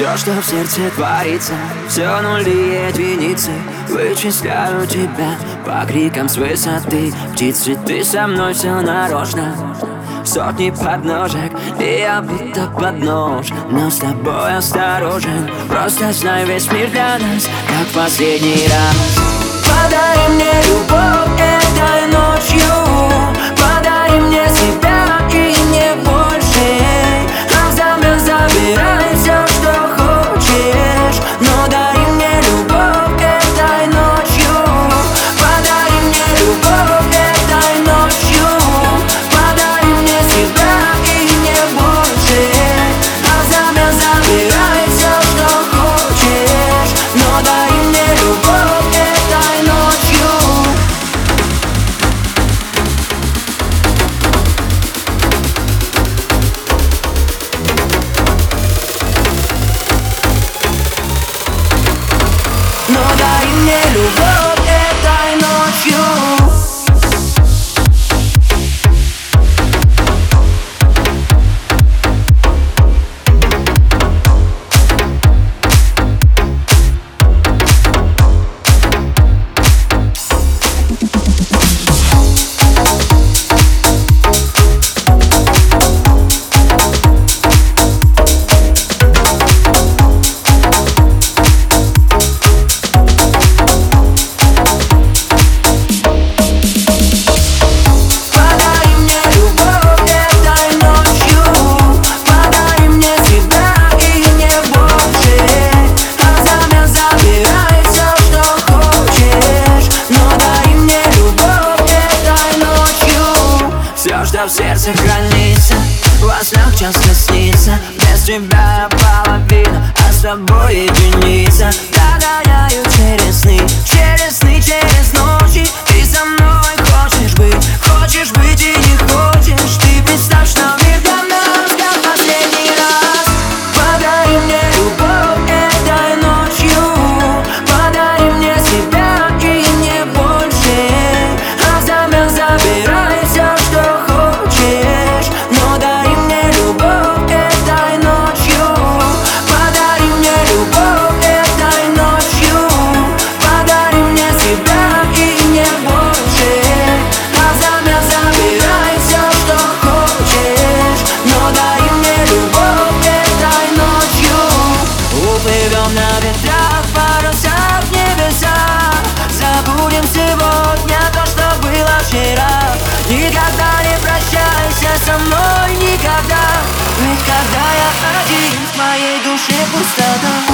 Все, что в сердце творится Все нули и единицы Вычисляю тебя по крикам с высоты. Птицы, ты со мной все нарочно. Сотни подножек, и я будто под нож Но с тобой осторожен. Просто знай, весь мир для нас Как последний раз. Подари мне любовь этой ночью сердце хранится Во снах часто снится. Без тебя половина А с тобой единица. Догоняю через сны Через сны, через ночи. Ты со мной хочешь быть Хочешь быть и не хочешь. Ты представь, что мир для нас Как последний раз. Подари мне любовь этой ночью. Подари мне себя и не больше. А взамен забирай сегодня то, что было вчера. Никогда не прощайся со мной, никогда. Ведь когда я один, в моей душе пустота